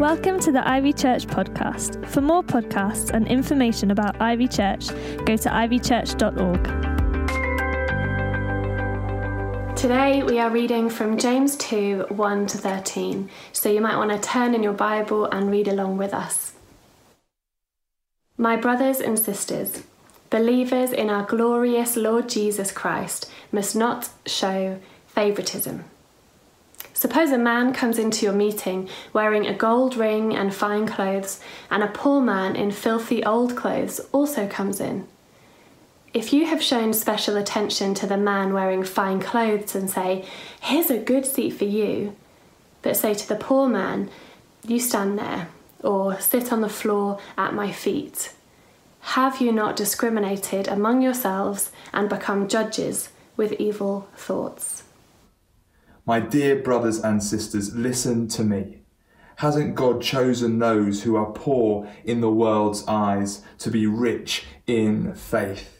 Welcome to the Ivy Church podcast. For more podcasts and information about Ivy Church, go to ivychurch.org. Today we are reading from James 2 1 to 13, so you might want to turn in your Bible and read along with us. My brothers and sisters, believers in our glorious Lord Jesus Christ must not show favouritism. Suppose a man comes into your meeting wearing a gold ring and fine clothes, and a poor man in filthy old clothes also comes in. If you have shown special attention to the man wearing fine clothes and say, Here's a good seat for you, but say to the poor man, You stand there, or sit on the floor at my feet, have you not discriminated among yourselves and become judges with evil thoughts? My dear brothers and sisters, listen to me. Hasn't God chosen those who are poor in the world's eyes to be rich in faith?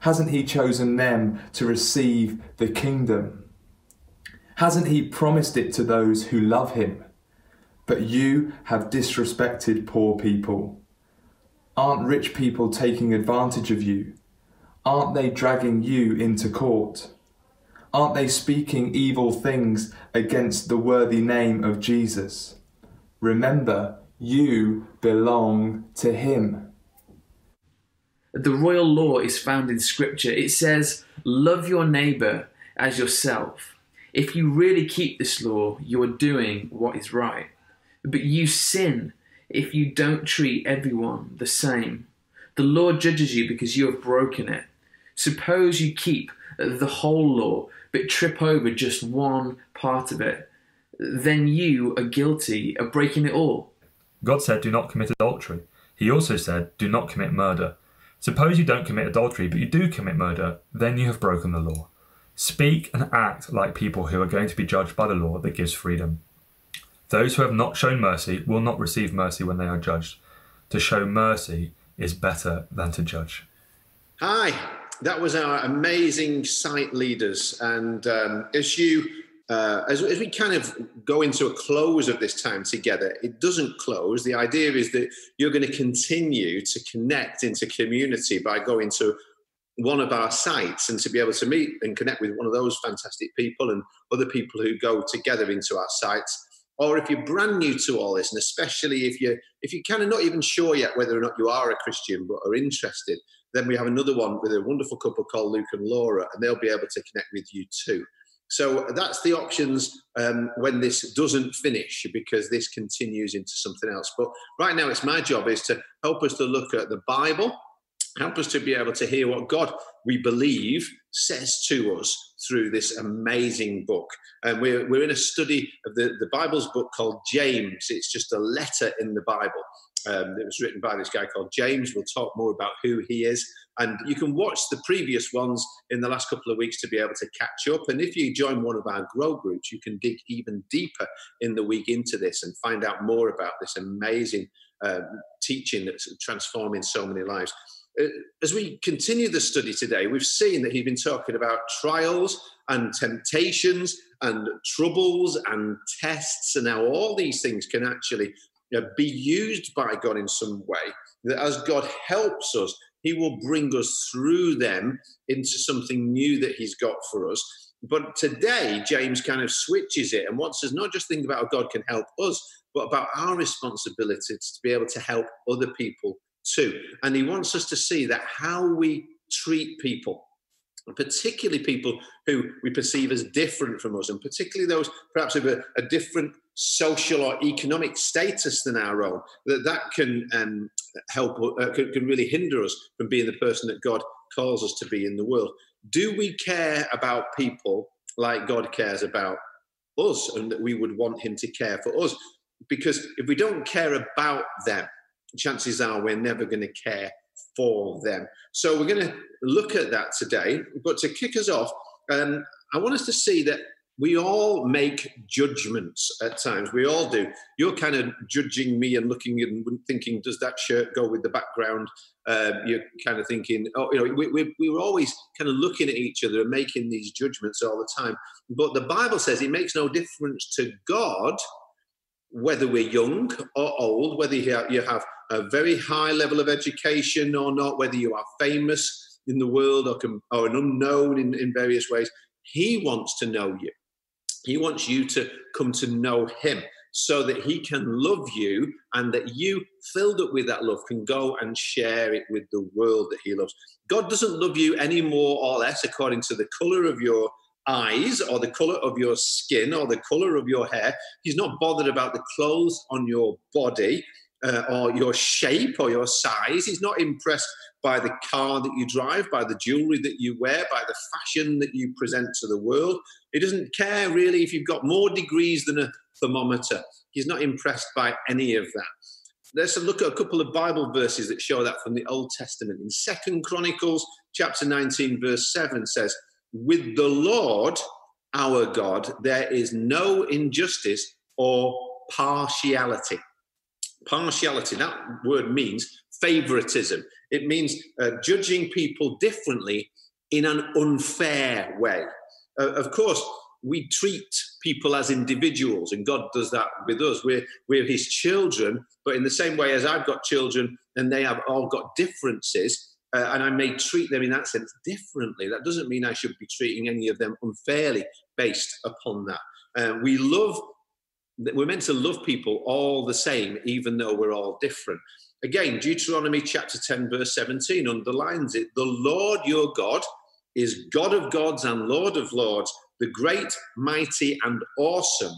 Hasn't He chosen them to receive the kingdom? Hasn't He promised it to those who love Him? But you have disrespected poor people. Aren't rich people taking advantage of you? Aren't they dragging you into court? Aren't they speaking evil things against the worthy name of Jesus? Remember, you belong to Him. The royal law is found in Scripture. It says, Love your neighbor as yourself. If you really keep this law, you are doing what is right. But you sin if you don't treat everyone the same. The law judges you because you have broken it. Suppose you keep the whole law but trip over just one part of it, then you are guilty of breaking it all. God said, Do not commit adultery. He also said, Do not commit murder. Suppose you don't commit adultery, but you do commit murder, then you have broken the law. Speak and act like people who are going to be judged by the law that gives freedom. Those who have not shown mercy will not receive mercy when they are judged. To show mercy is better than to judge. Hi, that was our amazing site leaders. And um, as you, uh, as, as, we kind of go into a close of this time together, it doesn't close. The idea is that you're going to continue to connect into community by going to one of our sites and to be able to meet and connect with one of those fantastic people and other people who go together into our sites or if you're brand new to all this and especially if you if you're kind of not even sure yet whether or not you are a christian but are interested then we have another one with a wonderful couple called Luke and Laura, and they'll be able to connect with you too. So that's the options um, when this doesn't finish because this continues into something else. But right now, it's my job is to help us to look at the Bible, help us to be able to hear what God we believe says to us through this amazing book. And we're, we're in a study of the, the Bible's book called James. It's just a letter in the Bible. Um, it was written by this guy called James. We'll talk more about who he is. And you can watch the previous ones in the last couple of weeks to be able to catch up. And if you join one of our grow groups, you can dig even deeper in the week into this and find out more about this amazing um, teaching that's transforming so many lives. Uh, as we continue the study today, we've seen that he's been talking about trials and temptations and troubles and tests, and how all these things can actually you know, be used by God in some way, that as God helps us, He will bring us through them into something new that He's got for us. But today, James kind of switches it and wants us not just think about how God can help us, but about our responsibility to be able to help other people too. And he wants us to see that how we treat people, particularly people who we perceive as different from us, and particularly those perhaps of a, a different social or economic status than our own, that that can um, help, uh, can, can really hinder us from being the person that God calls us to be in the world. Do we care about people like God cares about us and that we would want Him to care for us? Because if we don't care about them, chances are we're never going to care for them. So we're going to look at that today. But to kick us off, um, I want us to see that we all make judgments at times. We all do. You're kind of judging me and looking and thinking, does that shirt go with the background? Uh, you're kind of thinking, oh, you know, we, we, we were always kind of looking at each other and making these judgments all the time. But the Bible says it makes no difference to God whether we're young or old, whether you have a very high level of education or not, whether you are famous in the world or, or an unknown in, in various ways, He wants to know you. He wants you to come to know Him so that He can love you and that you, filled up with that love, can go and share it with the world that He loves. God doesn't love you any more or less according to the color of your eyes or the color of your skin or the color of your hair. He's not bothered about the clothes on your body. Uh, or your shape or your size. He's not impressed by the car that you drive, by the jewelry that you wear, by the fashion that you present to the world. He doesn't care really if you've got more degrees than a thermometer. He's not impressed by any of that. Let's look at a couple of Bible verses that show that from the Old Testament. In Second Chronicles chapter 19, verse 7 says, With the Lord our God, there is no injustice or partiality. Partiality, that word means favoritism. It means uh, judging people differently in an unfair way. Uh, of course, we treat people as individuals, and God does that with us. We're, we're His children, but in the same way as I've got children and they have all got differences, uh, and I may treat them in that sense differently. That doesn't mean I should be treating any of them unfairly based upon that. Uh, we love, we're meant to love people all the same, even though we're all different. Again, Deuteronomy chapter 10, verse 17 underlines it The Lord your God is God of gods and Lord of lords the great, mighty, and awesome,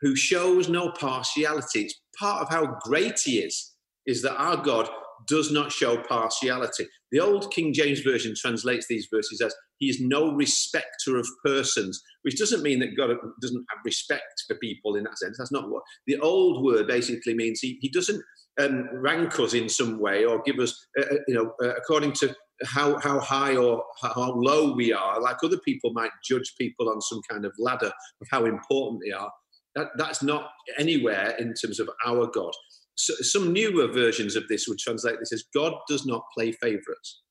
who shows no partiality. It's part of how great he is, is that our God does not show partiality. The old King James Version translates these verses as he is no respecter of persons, which doesn't mean that God doesn't have respect for people in that sense. That's not what the old word basically means. He, he doesn't um, rank us in some way or give us, uh, uh you know, uh, according to how how high or how low we are. Like other people might judge people on some kind of ladder of how important they are. That, that's not anywhere in terms of our God. So, some newer versions of this would translate this as God does not play favorites.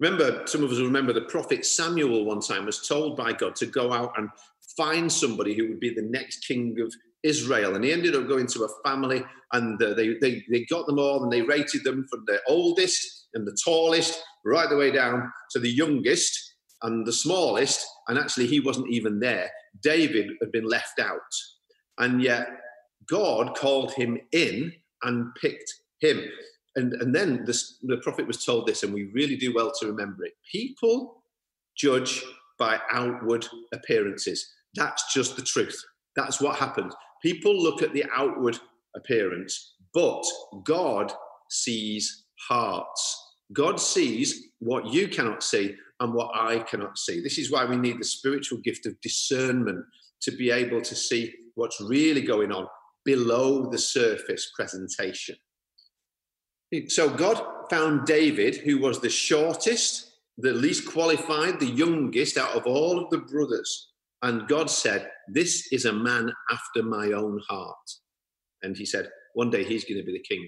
Remember, some of us remember the prophet Samuel one time was told by God to go out and find somebody who would be the next king of Israel. And he ended up going to a family and uh, they, they, they got them all and they rated them from the oldest and the tallest right the way down to the youngest and the smallest. And actually, he wasn't even there. David had been left out. And yet, God called him in and picked him. And, and then this, the prophet was told this, and we really do well to remember it. People judge by outward appearances. That's just the truth. That's what happens. People look at the outward appearance, but God sees hearts. God sees what you cannot see and what I cannot see. This is why we need the spiritual gift of discernment to be able to see what's really going on below the surface presentation. So God found David, who was the shortest, the least qualified, the youngest out of all of the brothers. And God said, This is a man after my own heart. And he said, One day he's going to be the king.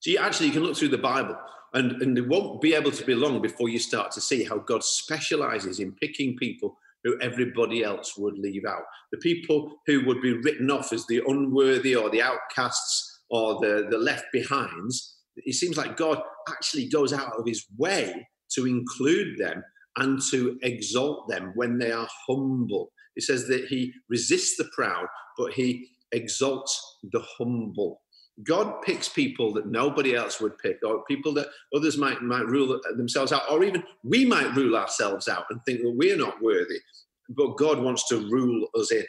So you actually you can look through the Bible, and, and it won't be able to be long before you start to see how God specializes in picking people who everybody else would leave out. The people who would be written off as the unworthy or the outcasts or the, the left behinds. It seems like God actually goes out of his way to include them and to exalt them when they are humble. It says that he resists the proud, but he exalts the humble. God picks people that nobody else would pick, or people that others might might rule themselves out, or even we might rule ourselves out and think that we're not worthy. But God wants to rule us in.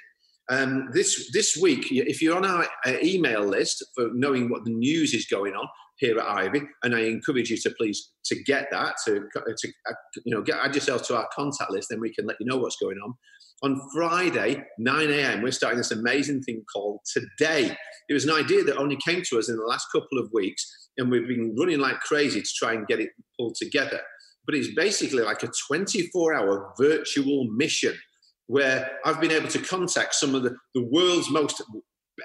Um, this this week, if you're on our uh, email list for knowing what the news is going on here at Ivy, and I encourage you to please to get that to to uh, you know get add yourself to our contact list, then we can let you know what's going on. On Friday, 9 a.m., we're starting this amazing thing called Today. It was an idea that only came to us in the last couple of weeks, and we've been running like crazy to try and get it pulled together. But it's basically like a 24 hour virtual mission where I've been able to contact some of the, the world's most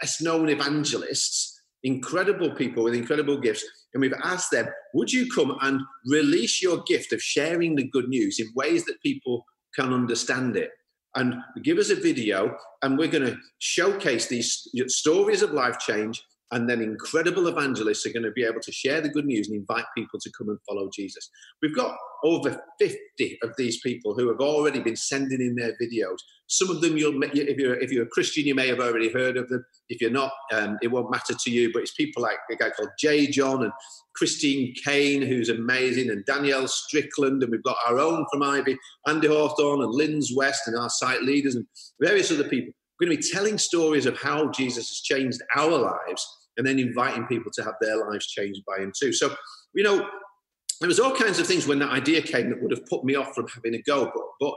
best known evangelists, incredible people with incredible gifts. And we've asked them, would you come and release your gift of sharing the good news in ways that people can understand it? and give us a video, and we're going to showcase these stories of life change and then incredible evangelists are going to be able to share the good news and invite people to come and follow Jesus. We've got over 50 of these people who have already been sending in their videos. Some of them, you'll if you're if you're a Christian, you may have already heard of them. If you're not, um, it won't matter to you. But it's people like a guy called J.John and Christine Caine, who's amazing, and Danielle Strickland, and we've got our own from Ivy, Andy Hawthorne and Lynn's West, and our site leaders and various other people. We're going to be telling stories of how Jesus has changed our lives and then inviting people to have their lives changed by him too. So, you know, there was all kinds of things when that idea came that would have put me off from having a go, but but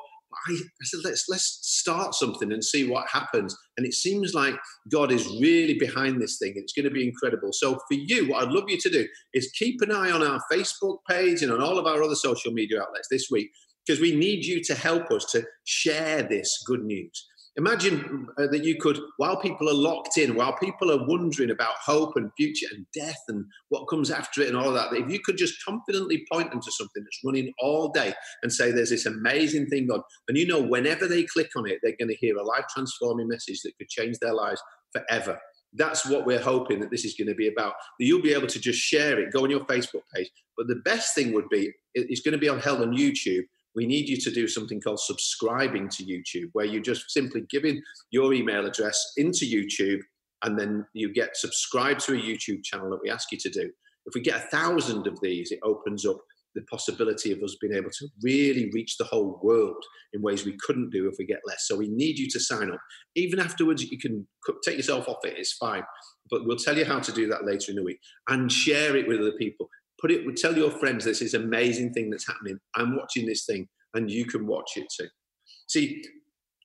I, I, said, let's let's start something and see what happens. And it seems like God is really behind this thing. It's going to be incredible. So for you, what I'd love you to do is keep an eye on our Facebook page and on all of our other social media outlets this week, because we need you to help us to share this good news. Imagine uh, that you could, while people are locked in, while people are wondering about hope and future and death and what comes after it and all that, that if you could just confidently point them to something that's running all day and say, there's this amazing thing on, and you know, whenever they click on it, they're going to hear a life transforming message that could change their lives forever. That's what we're hoping that this is going to be about. That you'll be able to just share it, go on your Facebook page. But the best thing would be, it's going to be on held on YouTube we need you to do something called subscribing to YouTube, where you just simply give in your email address into YouTube and then you get subscribed to a YouTube channel that we ask you to do. If we get a thousand of these, it opens up the possibility of us being able to really reach the whole world in ways we couldn't do if we get less. So we need you to sign up. Even afterwards, you can take yourself off it, it's fine. But we'll tell you how to do that later in the week and share it with other people put it Would tell your friends this is amazing thing that's happening. I'm watching this thing and you can watch it too. See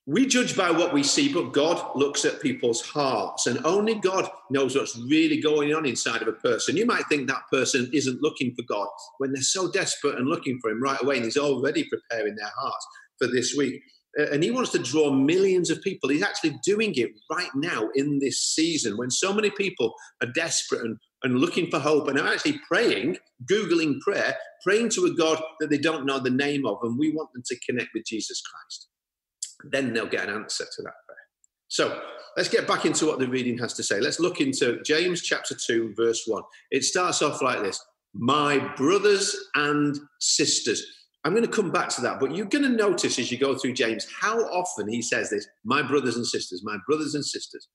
we judge by what we see but god looks at people's hearts and only god knows what's really going on inside of a person. You might think that person isn't looking for god when they're so desperate and looking for him right away and he's already preparing their hearts for this week. Uh, and he wants to draw millions of people. He's actually doing it right now in this season when so many people are desperate and and looking for hope and are actually praying, Googling prayer, praying to a God that they don't know the name of, and we want them to connect with Jesus Christ. Then they'll get an answer to that prayer. So let's get back into what the reading has to say. Let's look into James chapter 2, verse 1. It starts off like this My brothers and sisters. I'm going to come back to that, but you're going to notice as you go through James how often he says this my brothers and sisters, my brothers and sisters.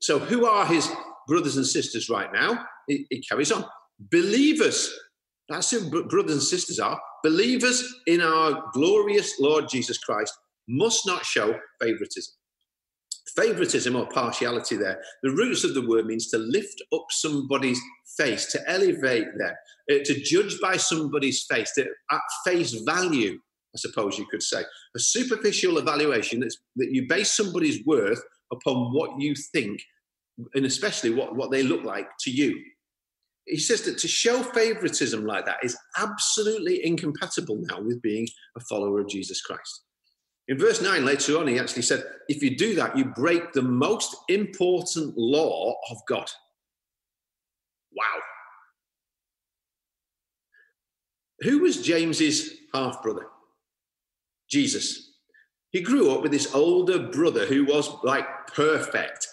So, who are his brothers and sisters right now? It, it carries on. Believers, that's who brothers and sisters are. Believers in our glorious Lord Jesus Christ must not show favoritism. Favoritism or partiality there. The roots of the word means to lift up somebody's face, to elevate them, uh, to judge by somebody's face, to, at face value, I suppose you could say. A superficial evaluation that's, that you base somebody's worth upon what you think and especially what, what they look like to you. He says that to show favoritism like that is absolutely incompatible now with being a follower of Jesus Christ. In verse 9, later on, he actually said, If you do that, you break the most important law of God. Wow. Who was James's half brother? Jesus. He grew up with this older brother who was like perfect.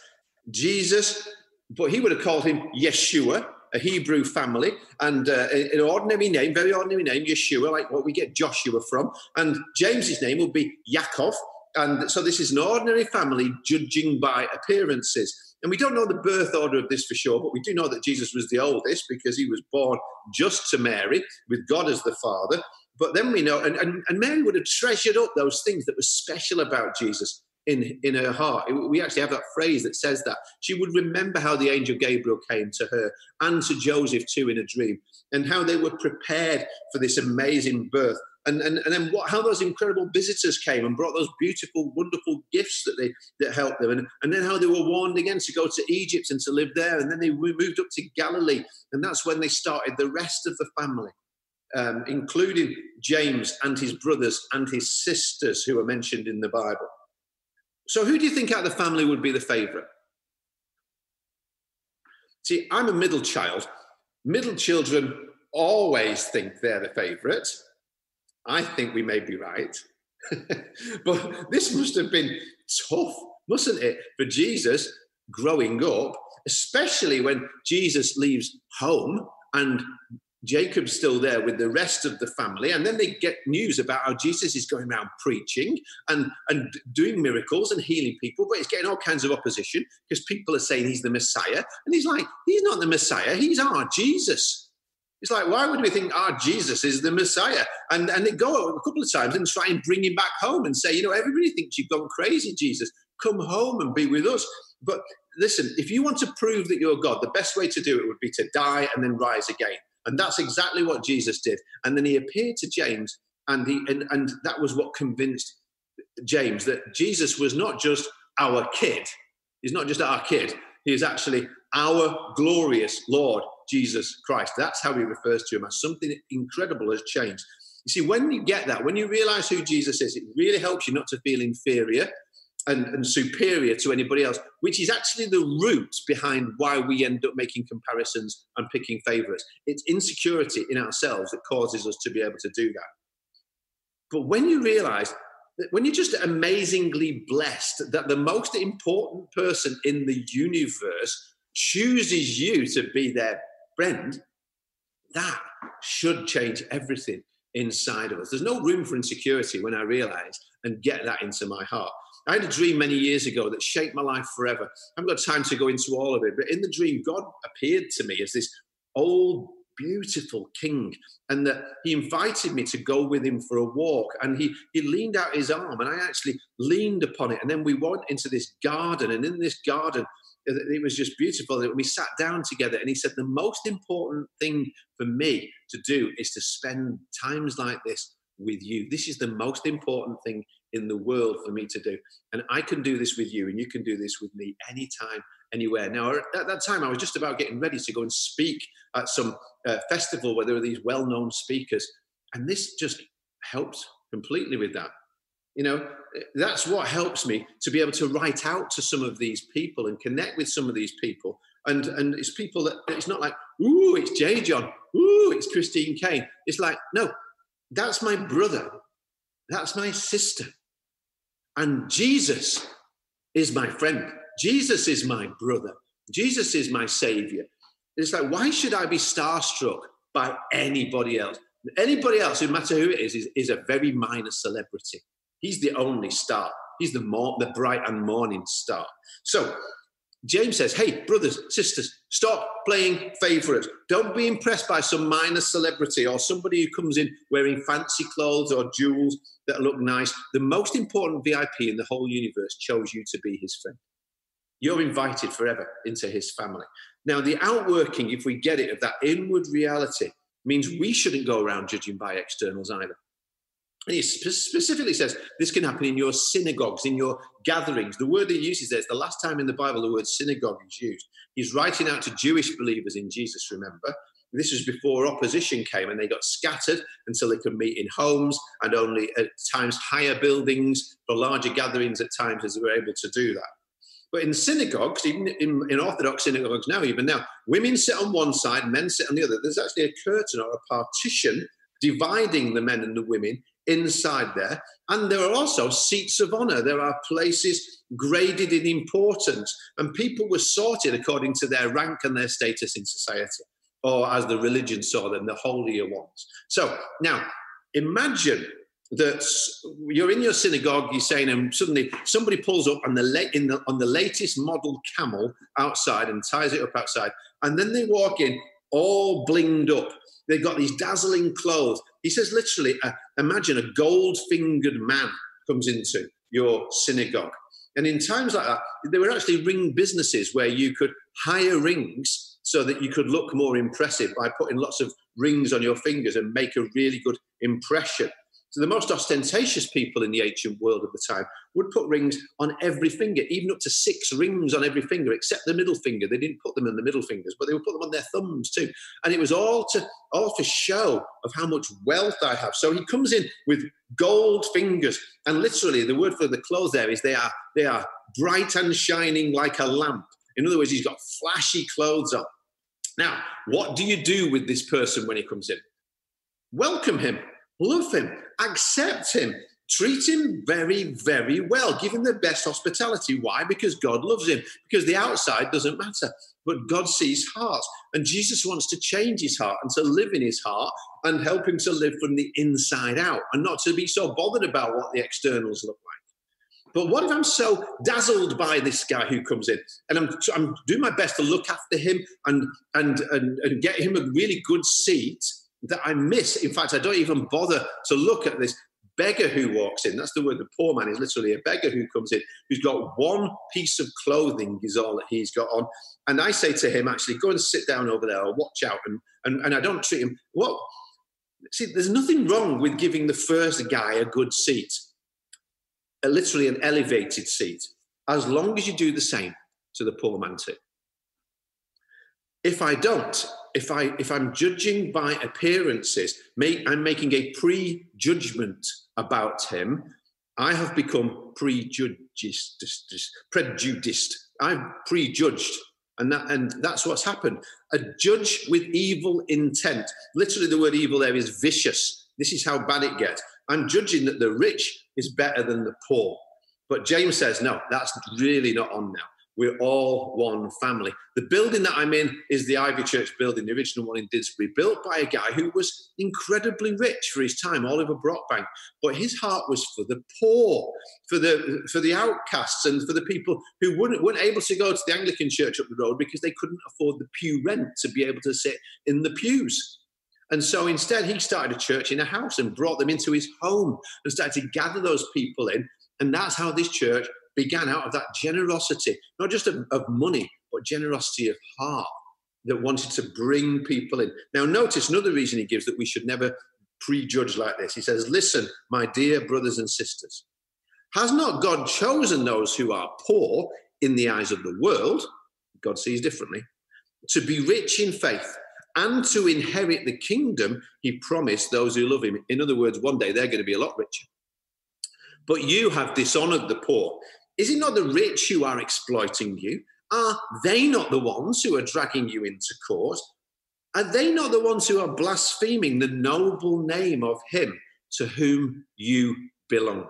Jesus, but he would have called him Yeshua, a Hebrew family, and uh, an ordinary name, very ordinary name, Yeshua, like what we get Joshua from. And James's name would be Yaakov. And so this is an ordinary family judging by appearances. And we don't know the birth order of this for sure, but we do know that Jesus was the oldest because he was born just to Mary with God as the father. But then we know, and, and, and Mary would have treasured up those things that were special about Jesus in, in her heart. We actually have that phrase that says that. She would remember how the angel Gabriel came to her and to Joseph too in a dream, and how they were prepared for this amazing birth. And, and, and then what, how those incredible visitors came and brought those beautiful, wonderful gifts that they that helped them, and, and then how they were warned again to go to Egypt and to live there, and then they moved up to Galilee, and that's when they started the rest of the family. Um, including James and his brothers and his sisters who are mentioned in the Bible. So, who do you think out of the family would be the favourite? See, I'm a middle child. Middle children always think they're the favourite. I think we may be right. but this must have been tough, mustn't it, for Jesus growing up, especially when Jesus leaves home and Jacob's still there with the rest of the family, and then they get news about how Jesus is going around preaching and, and doing miracles and healing people, but he's getting all kinds of opposition because people are saying he's the Messiah. And he's like, he's not the Messiah, he's our Jesus. It's like, why would we think our Jesus is the Messiah? And, and they go a couple of times and try and bring him back home and say, you know, everybody thinks you've gone crazy, Jesus. Come home and be with us. But listen, if you want to prove that you're God, the best way to do it would be to die and then rise again. And that's exactly what Jesus did. And then he appeared to James, and he and, and that was what convinced James that Jesus was not just our kid. He's not just our kid. He is actually our glorious Lord Jesus Christ. That's how he refers to him as something incredible has changed. You see, when you get that, when you realize who Jesus is, it really helps you not to feel inferior and, and superior to anybody else, which is actually the root behind why we end up making comparisons and picking favorites. It's insecurity in ourselves that causes us to be able to do that. But when you realize that when you're just amazingly blessed that the most important person in the universe chooses you to be their friend, that should change everything inside of us. There's no room for insecurity when I realize and get that into my heart. I had a dream many years ago that shaped my life forever. I haven't got time to go into all of it, but in the dream, God appeared to me as this old, beautiful king, and that He invited me to go with Him for a walk. And He He leaned out His arm, and I actually leaned upon it. And then we went into this garden, and in this garden, it was just beautiful. We sat down together, and He said, "The most important thing for me to do is to spend times like this with you. This is the most important thing in the world for me to do. And I can do this with you, and you can do this with me anytime, anywhere. Now, at that time, I was just about getting ready to go and speak at some uh, festival where there were these well known speakers. And this just helped completely with that. You know, that's what helps me to be able to write out to some of these people and connect with some of these people. And, and it's people that it's not like, ooh, it's J.John, ooh, it's Christine Caine. It's like, no, that's my brother. That's my sister. And Jesus is my friend. Jesus is my brother. Jesus is my savior. It's like, why should I be starstruck by anybody else? Anybody else, no matter who it is, is, is a very minor celebrity. He's the only star. He's the more the bright and morning star. So James says, Hey, brothers, sisters, stop playing favorites. Don't be impressed by some minor celebrity or somebody who comes in wearing fancy clothes or jewels that look nice. The most important VIP in the whole universe chose you to be his friend. You're invited forever into his family. Now, the outworking, if we get it, of that inward reality means we shouldn't go around judging by externals either. And he specifically says this can happen in your synagogues, in your gatherings. The word he uses there is the last time in the Bible the word synagogue is used. He's writing out to Jewish believers in Jesus, remember. This was before opposition came and they got scattered until they could meet in homes and only at times higher buildings for larger gatherings at times as they were able to do that. But in synagogues, even in, in, Orthodox synagogues now, even now, women sit on one side, men sit on the other. There's actually a curtain or a partition dividing the men and the women inside there. And there are also seats of honor. There are places graded in importance, and people were sorted according to their rank and their status in society, or as the religion saw them, the holier ones. So now imagine that you're in your synagogue, you're saying, and suddenly somebody pulls up on the, la- the, on the latest model camel outside and ties it up outside, and then they walk in all blinged up. They've got these dazzling clothes. He says, literally, uh, imagine a gold fingered man comes into your synagogue. And in times like that, there were actually ring businesses where you could hire rings so that you could look more impressive by putting lots of rings on your fingers and make a really good impression. So the most ostentatious people in the ancient world of the time would put rings on every finger, even up to six rings on every finger, except the middle finger. They didn't put them in the middle fingers, but they would put them on their thumbs too. And it was all to all for show of how much wealth I have. So he comes in with gold fingers, and literally the word for the clothes there is they are they are bright and shining like a lamp. In other words, he's got flashy clothes on. Now, what do you do with this person when he comes in? Welcome him love him, accept him, treat him very, very well. Give him the best hospitality. Why? Because God loves him. Because the outside doesn't matter, but God sees hearts. And Jesus wants to change his heart and to live in his heart and help him to live from the inside out and not to be so bothered about what the externals look like. But what if I'm so dazzled by this guy who comes in and I'm, I'm doing my best to look after him and, and, and, and get him a really good seat that I miss? In fact, I don't even bother to look at this beggar who walks in. That's the word. The poor man is literally a beggar who comes in, who's got one piece of clothing is all that he's got on. And I say to him, actually, go and sit down over there or watch out. And, and, and I don't treat him. What? See, there's nothing wrong with giving the first guy a good seat, a, literally an elevated seat, as long as you do the same to the poor man too. If I don't, if I if I'm judging by appearances, I'm making a prejudgment about him. I have become prejudiced, prejudiced. I'm prejudged, and that and that's what's happened. A judge with evil intent. Literally, the word evil there is vicious. This is how bad it gets. I'm judging that the rich is better than the poor. But James says, no, that's really not on now. We're all one family. The building that I'm in is the Ivy Church building, the original one in Didsbury, built by a guy who was incredibly rich for his time, Oliver Brockbank. But his heart was for the poor, for the for the outcasts, and for the people who wouldn't, weren't able to go to the Anglican church up the road because they couldn't afford the pew rent to be able to sit in the pews. And so instead, he started a church in a house and brought them into his home and started to gather those people in. And that's how this church began out of that generosity, not just of, of money, but generosity of heart that wanted to bring people in. Now, notice another reason he gives that we should never prejudge like this. He says, Listen, my dear brothers and sisters, has not God chosen those who are poor in the eyes of the world? God sees differently. To be rich in faith and to inherit the kingdom he promised those who love him. In other words, one day they're going to be a lot richer. But you have dishonored the poor. Is it not the rich who are exploiting you? Are they not the ones who are dragging you into court? Are they not the ones who are blaspheming the noble name of Him to whom you belong?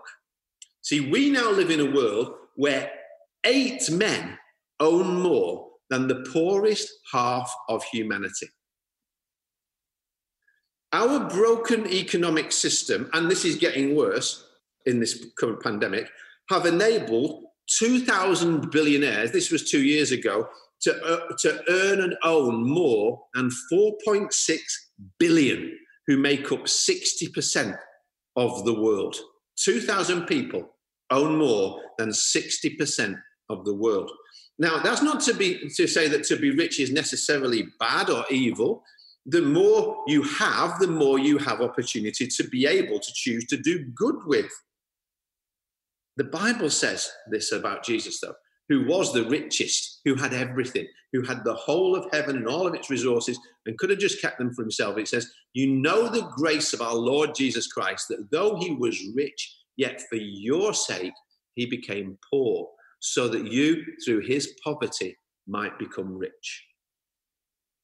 See, we now live in a world where eight men own more than the poorest half of humanity. Our broken economic system, and this is getting worse in this current pandemic, have enabled 2,000 billionaires, this was two years ago, to, uh, to earn and own more than 4.6 billion, who make up 60% of the world. 2,000 people own more than 60% of the world. Now, that's not to be to say that to be rich is necessarily bad or evil. The more you have, the more you have opportunity to be able to choose to do good with. The Bible says this about Jesus, though, who was the richest, who had everything, who had the whole of heaven and all of its resources and could have just kept them for himself. It says, You know the grace of our Lord Jesus Christ, that though he was rich, yet for your sake he became poor, so that you, through his poverty, might become rich.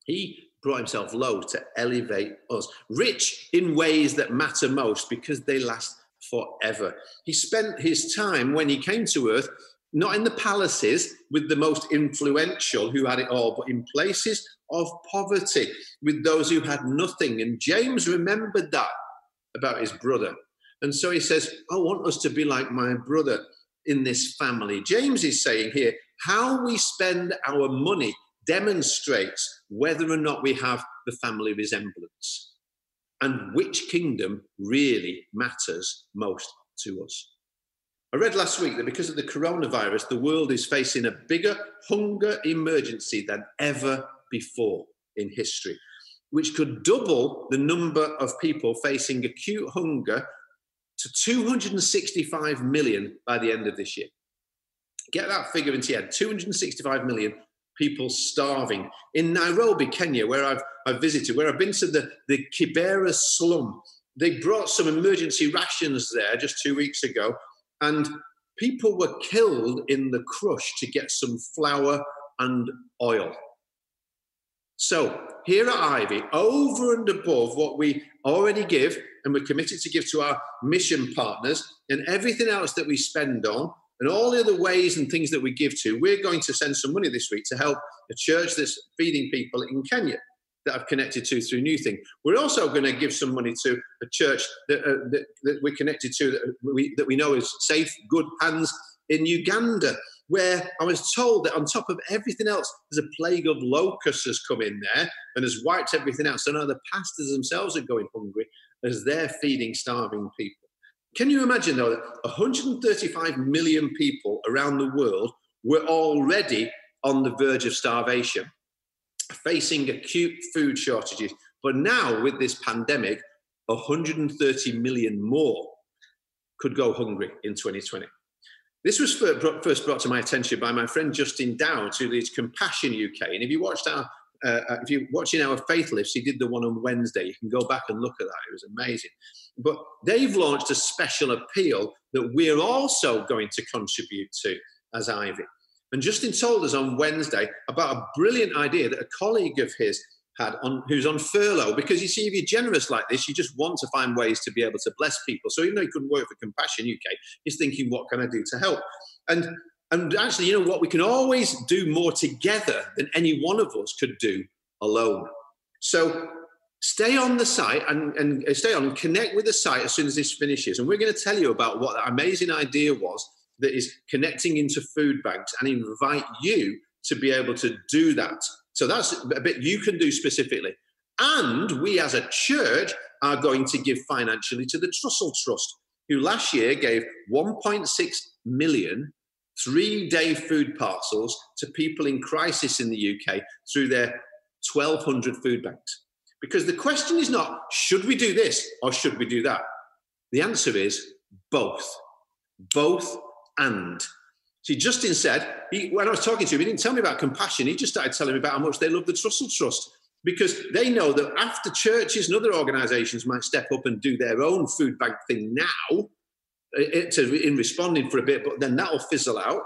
He brought himself low to elevate us, rich in ways that matter most because they last forever. He spent his time when he came to earth not in the palaces with the most influential who had it all, but in places of poverty with those who had nothing. And James remembered that about his brother. And so he says, I want us to be like my brother in this family. James is saying here, how we spend our money demonstrates whether or not we have the family resemblance and which kingdom really matters most to us. I read last week that because of the coronavirus, the world is facing a bigger hunger emergency than ever before in history, which could double the number of people facing acute hunger to 265 million by the end of this year. Get that figure into your head 265 million people starving. In Nairobi, Kenya, where I've, I've visited, where I've been to the, the Kibera slum, they brought some emergency rations there just two weeks ago, and people were killed in the crush to get some flour and oil. So, here at Ivy, over and above what we already give, and we're committed to give to our mission partners and everything else that we spend on and all the other ways and things that we give to, we're going to send some money this week to help a church that's feeding people in Kenya that I've connected to through New Thing. We're also going to give some money to a church that, uh, that, that, we're connected to that we, that we know is safe, good hands in Uganda, where I was told that on top of everything else, there's a plague of locusts has come in there and has wiped everything out. So now the pastors themselves are going hungry as they're feeding starving people. Can you imagine, though, that 135 million people around the world were already on the verge of starvation, facing acute food shortages? But now, with this pandemic, 130 million more could go hungry in 2020. This was first brought to my attention by my friend Justin Dowd, who leads Compassion UK. And if you watched our uh, uh, if you're watching our faith lifts, he did the one on Wednesday. You can go back and look at that. It was amazing. But they've launched a special appeal that we're also going to contribute to as Ivy. And Justin told us on Wednesday about a brilliant idea that a colleague of his had on who's on furlough because you see if you're generous like this you just want to find ways to be able to bless people so even though he couldn't work for compassion uk he's thinking what can i do to help and and actually, you know what? We can always do more together than any one of us could do alone. So stay on the site and, and uh, stay on and connect with the site as soon as this finishes. And we're going to tell you about what that amazing idea was that is connecting into food banks and invite you to be able to do that. So that's a bit you can do specifically. And we as a church are going to give financially to the Trussell Trust, who last year gave 1.6 million three day food parcels to people in crisis in the UK through their 1,200 food banks. Because the question is not, should we do this or should we do that? The answer is both. Both and. See, Justin said, he, when I was talking to him, he didn't tell me about compassion. He just started telling me about how much they love the Trussell Trust because they know that after churches and other organizations might step up and do their own food bank thing now, to, in responding for a bit, but then that'll fizzle out.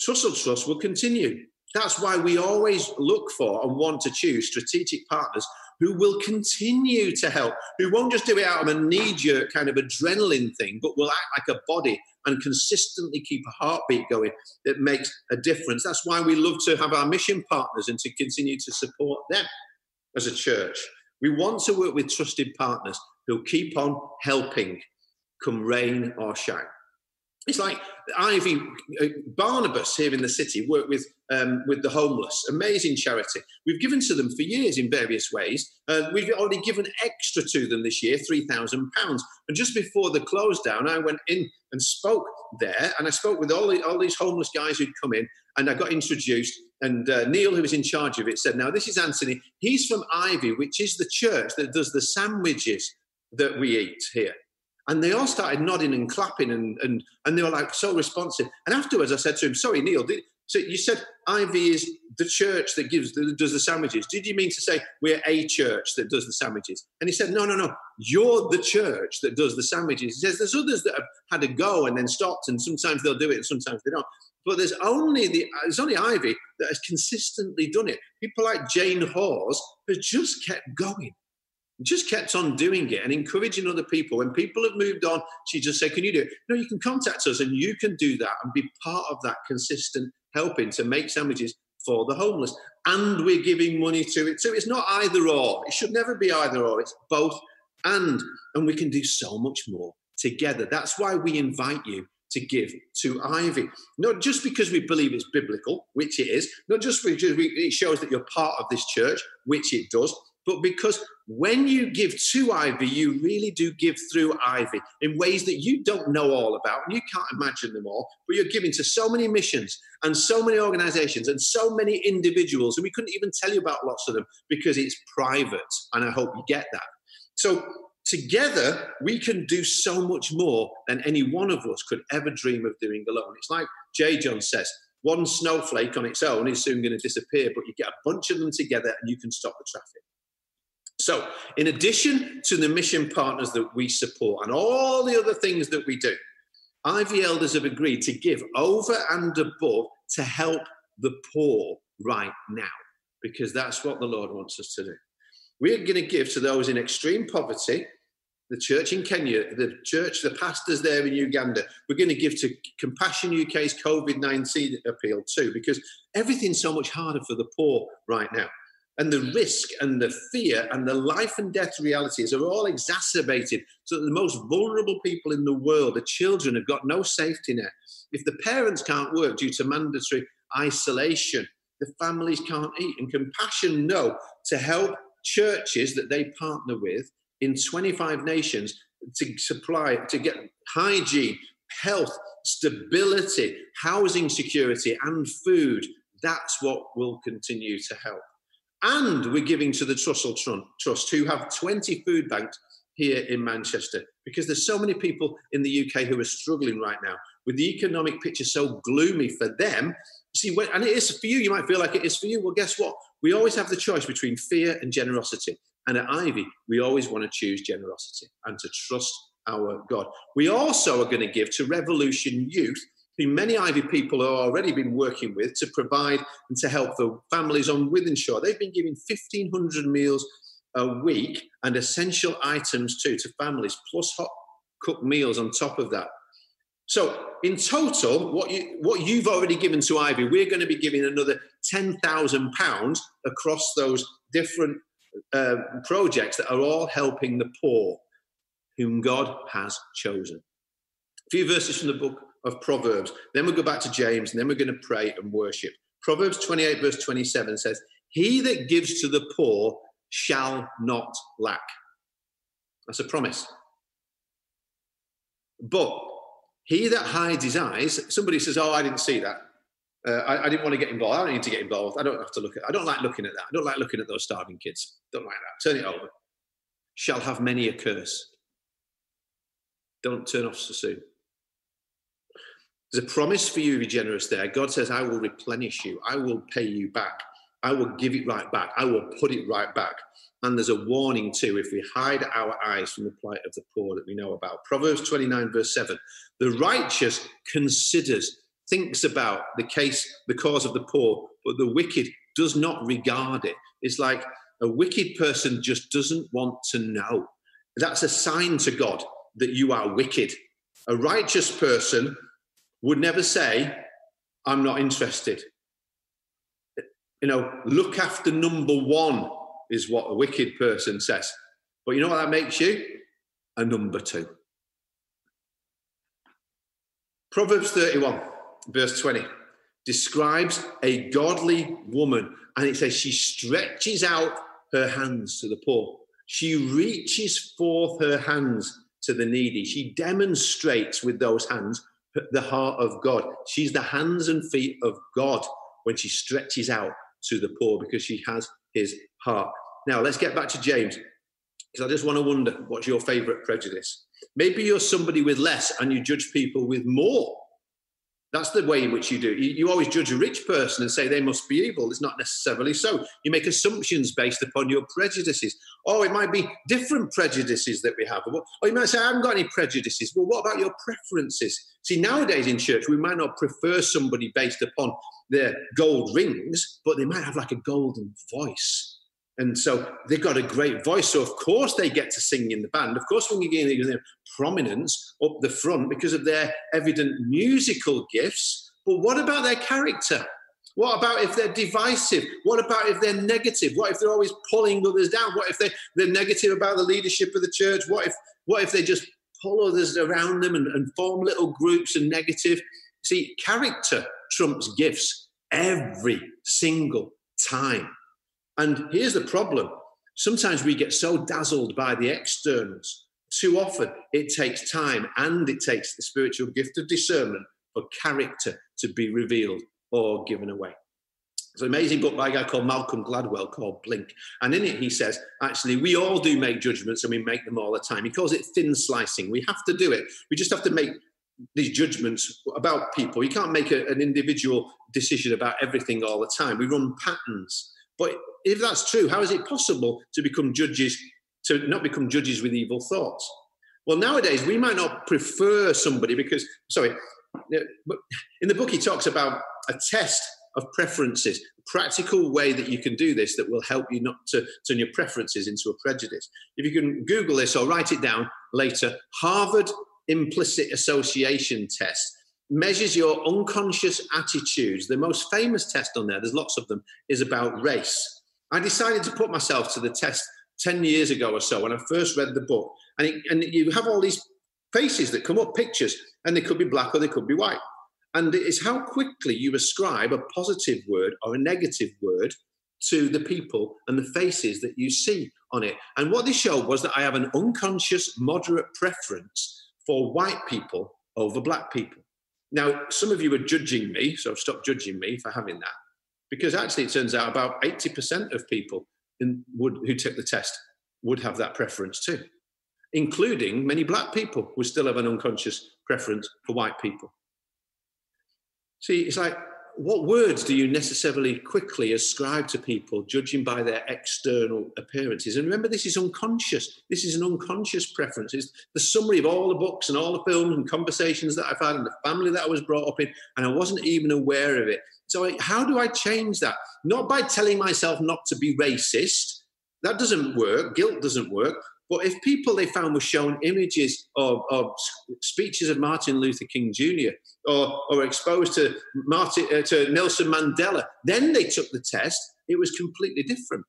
Trussell Trust will continue. That's why we always look for and want to choose strategic partners who will continue to help, who won't just do it out of a knee jerk kind of adrenaline thing, but will act like a body and consistently keep a heartbeat going that makes a difference. That's why we love to have our mission partners and to continue to support them as a church. We want to work with trusted partners who'll keep on helping come rain or shine. It's like Ivy uh, Barnabus here in the city work with um, with the homeless, amazing charity. We've given to them for years in various ways. Uh, we've already given extra to them this year, three thousand pounds. And just before the close down, I went in and spoke there, and I spoke with all the, all these homeless guys who'd come in, and I got introduced. And uh, Neil, who was in charge of it, said, "Now this is Anthony. He's from Ivy, which is the church that does the sandwiches that we eat here." And they all started nodding and clapping and, and, and they were like so responsive. And afterwards I said to him, sorry, Neil, did, so you said Ivy is the church that gives does the sandwiches. Did you mean to say we're a church that does the sandwiches? And he said, No, no, no. You're the church that does the sandwiches. He says there's others that have had a go and then stopped, and sometimes they'll do it and sometimes they don't. But there's only the there's only Ivy that has consistently done it. People like Jane Hawes has just kept going just kept on doing it and encouraging other people. When people have moved on, she just said, Can you do it? No, you can contact us and you can do that and be part of that consistent helping to make sandwiches for the homeless. And we're giving money to it too. It's not either or. It should never be either or. It's both and. And we can do so much more together. That's why we invite you to give to Ivy. Not just because we believe it's biblical, which it is, not just because it shows that you're part of this church, which it does, but because when you give to Ivy, you really do give through Ivy in ways that you don't know all about and you can't imagine them all. But you're giving to so many missions and so many organizations and so many individuals. And we couldn't even tell you about lots of them because it's private. And I hope you get that. So together, we can do so much more than any one of us could ever dream of doing alone. It's like J.John says one snowflake on its own is soon going to disappear, but you get a bunch of them together and you can stop the traffic. So, in addition to the mission partners that we support and all the other things that we do, Ivy Elders have agreed to give over and above to help the poor right now, because that's what the Lord wants us to do. We're going to give to those in extreme poverty, the church in Kenya, the church, the pastors there in Uganda. We're going to give to Compassion UK's COVID 19 appeal too, because everything's so much harder for the poor right now. And the risk and the fear and the life and death realities are all exacerbated. So the most vulnerable people in the world, the children, have got no safety net. If the parents can't work due to mandatory isolation, the families can't eat. And Compassion know to help churches that they partner with in 25 nations to supply, to get hygiene, health, stability, housing security, and food. That's what will continue to help. And we're giving to the Trussell Trust, who have 20 food banks here in Manchester, because there's so many people in the UK who are struggling right now with the economic picture so gloomy for them. See, when, and it is for you, you might feel like it is for you. Well, guess what? We always have the choice between fear and generosity. And at Ivy, we always want to choose generosity and to trust our God. We also are going to give to Revolution Youth, many Ivy people have already been working with to provide and to help the families on Wythenshawe. They've been giving 1,500 meals a week and essential items too to families, plus hot cooked meals on top of that. So in total, what you what you've already given to Ivy, we're going to be giving another ten thousand pounds across those different uh, projects that are all helping the poor, whom God has chosen. A few verses from the book of Proverbs. Then we'll go back to James, and then we're going to pray and worship. Proverbs 28, verse 27 says, He that gives to the poor shall not lack. That's a promise. But he that hides his eyes, somebody says, Oh, I didn't see that. Uh, I, I, didn't want to get involved. I don't need to get involved. I don't have to look at. I don't like looking at that. I don't like looking at those starving kids. Don't like that. Turn it over. Shall have many a curse. Don't turn off so soon. There's a promise for you, to be generous there. God says, I will replenish you. I will pay you back. I will give it right back. I will put it right back. And there's a warning too if we hide our eyes from the plight of the poor that we know about. Proverbs 29, verse 7 The righteous considers thinks about the case, the cause of the poor, but the wicked does not regard it. It's like a wicked person just doesn't want to know. That's a sign to God that you are wicked. A righteous person would never say, I'm not interested. You know, look after number one is what a wicked person says. But you know what that makes you? A number two. Proverbs 31 verse 20, describes a godly woman. And it says she stretches out her hands to the poor. She reaches forth her hands to the needy. She demonstrates with those hands the heart of God. She's the hands and feet of God when she stretches out to the poor because she has his heart. Now, let's get back to James because I just want to wonder what's your favorite prejudice? Maybe you're somebody with less and you judge people with more. That's the way in which you do. You, you, always judge a rich person and say they must be evil. It's not necessarily so. You make assumptions based upon your prejudices. Oh, it might be different prejudices that we have. Or you might say, I haven't got any prejudices. Well, what about your preferences? See, nowadays in church, we might not prefer somebody based upon their gold rings, but they might have like a golden voice and so they've got a great voice. So, of course, they get to sing in the band. Of course, when you get their prominence up the front because of their evident musical gifts. But what about their character? What about if they're divisive? What about if they're negative? What if they're always pulling others down? What if they, they're negative about the leadership of the church? What if, what if they just pull others around them and, and form little groups and negative? See, character trumps gifts every single time. And here's the problem sometimes we get so dazzled by the externals. Too often, it takes time and it takes the spiritual gift of discernment for character to be revealed or given away. It's an amazing book by a guy called Malcolm Gladwell called Blink. And in it, he says, actually, we all do make judgments and we make them all the time. He calls it thin slicing. We have to do it. We just have to make these judgments about people. You can't make a, an individual decision about everything all the time. We run patterns. But if that's true, how is it possible to become judges, to not become judges with evil thoughts? Well, nowadays we might not prefer somebody because, sorry, in the book he talks about a test of preferences. A practical way that you can do this that will help you not to turn your preferences into a prejudice. If you can Google this or write it down later, Harvard Implicit Association Test measures your unconscious attitudes. The most famous test on there, there's lots of them, is about race. I decided to put myself to the test 10 years ago or so when I first read the book. And, it, and you have all these faces that come up, pictures, and they could be black or they could be white. And it is how quickly you ascribe a positive word or a negative word to the people and the faces that you see on it. And what they showed was that I have an unconscious, moderate preference for white people over black people. Now, some of you are judging me, so stop judging me for having that, because actually it turns out about 80% of people in, would, who took the test would have that preference too, including many black people who still have an unconscious preference for white people. See, it's like what words do you necessarily quickly ascribe to people judging by their external appearances? And remember, this is unconscious. This is an unconscious preference. It's the summary of all the books and all the films and conversations that I've had and the family that I was brought up in, and I wasn't even aware of it. So, how do I change that? Not by telling myself not to be racist. That doesn't work. Guilt doesn't work. But if people they found were shown images of, of speeches of Martin Luther King Jr. or, or exposed to, Martin, uh, to Nelson Mandela, then they took the test, it was completely different.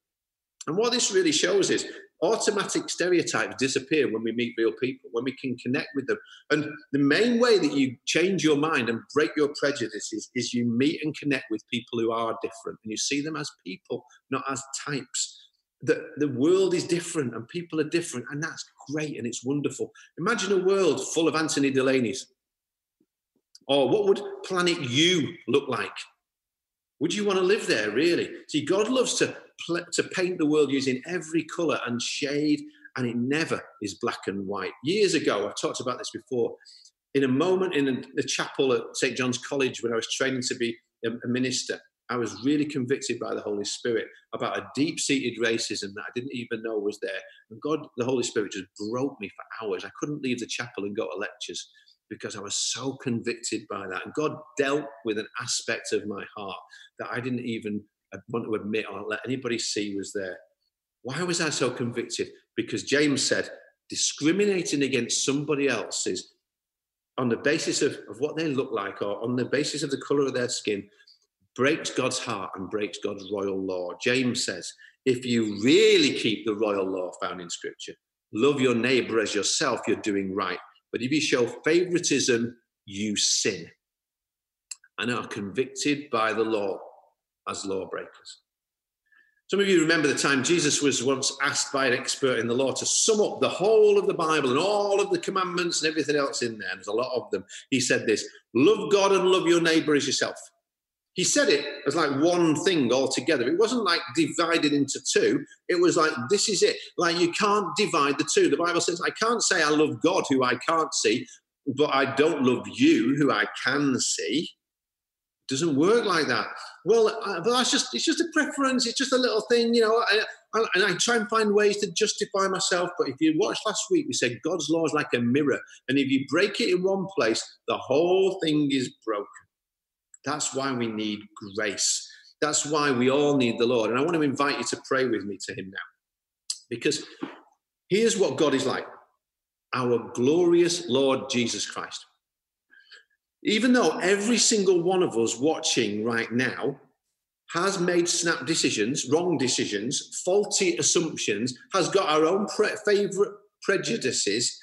And what this really shows is automatic stereotypes disappear when we meet real people, when we can connect with them. And the main way that you change your mind and break your prejudices is you meet and connect with people who are different and you see them as people, not as types that the world is different and people are different, and that's great and it's wonderful. Imagine a world full of Anthony Delaney's. Or what would planet you look like? Would you want to live there, really? See, God loves to, pl- to paint the world using every colour and shade, and it never is black and white. Years ago, I've talked about this before, in a moment in a, a chapel at St. John's College when I was training to be a, a minister, I was really convicted by the Holy Spirit about a deep seated racism that I didn't even know was there. And God, the Holy Spirit, just broke me for hours. I couldn't leave the chapel and go to lectures because I was so convicted by that. And God dealt with an aspect of my heart that I didn't even uh, want to admit or let anybody see was there. Why was I so convicted? Because James said, discriminating against somebody else's on the basis of, of what they look like or on the basis of the color of their skin breaks God's heart and breaks God's royal law. James says, if you really keep the royal law found in Scripture, love your neighbor as yourself, you're doing right. But if you show favoritism, you sin and are convicted by the law as lawbreakers. Some of you remember the time Jesus was once asked by an expert in the law to sum up the whole of the Bible and all of the commandments and everything else in there. There's a lot of them. He said this love God and love your neighbor as yourself he said it as like one thing altogether. It wasn't like divided into two. It was like, this is it. Like, you can't divide the two. The Bible says, I can't say I love God who I can't see, but I don't love you who I can see. It doesn't work like that. Well, uh, but that's just, it's just a preference. It's just a little thing, you know. I, I, and I try and find ways to justify myself. But if you watched last week, we said God's law is like a mirror. And if you break it in one place, the whole thing is broken. That's why we need grace. That's why we all need the Lord. And I want to invite you to pray with me to Him now. Because here's what God is like our glorious Lord Jesus Christ. Even though every single one of us watching right now has made snap decisions, wrong decisions, faulty assumptions, has got our own pre- favorite prejudices,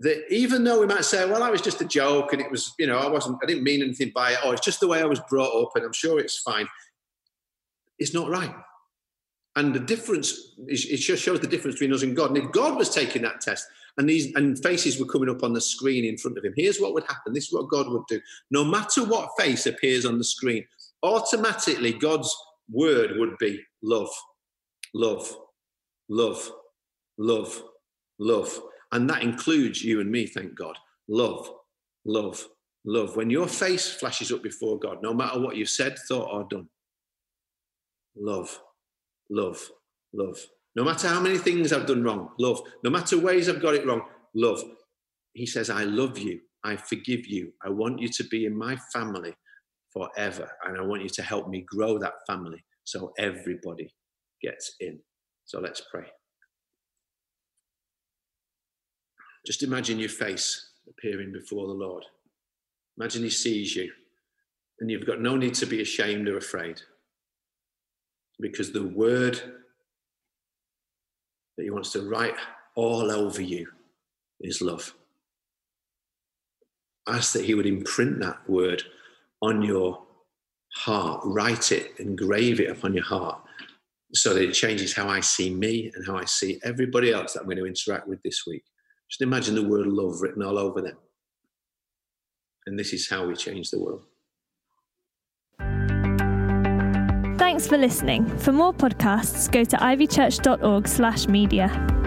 that even though we might say, well, I was just a joke and it was, you know, I wasn't, I didn't mean anything by it, or it's just the way I was brought up and I'm sure it's fine, it's not right. And the difference, it just shows the difference between us and God. And if God was taking that test and these and faces were coming up on the screen in front of him, here's what would happen. This is what God would do. No matter what face appears on the screen, automatically God's word would be love, love, love, love, love. And that includes you and me, thank God. Love, love, love. When your face flashes up before God, no matter what you've said, thought, or done, love, love, love. No matter how many things I've done wrong, love. No matter ways I've got it wrong, love. He says, I love you. I forgive you. I want you to be in my family forever. And I want you to help me grow that family so everybody gets in. So let's pray. Just imagine your face appearing before the Lord. Imagine He sees you, and you've got no need to be ashamed or afraid because the word that He wants to write all over you is love. Ask that He would imprint that word on your heart, write it, engrave it upon your heart so that it changes how I see me and how I see everybody else that I'm going to interact with this week. Just imagine the word love written all over them. And this is how we change the world. Thanks for listening. For more podcasts, go to ivychurch.org/media.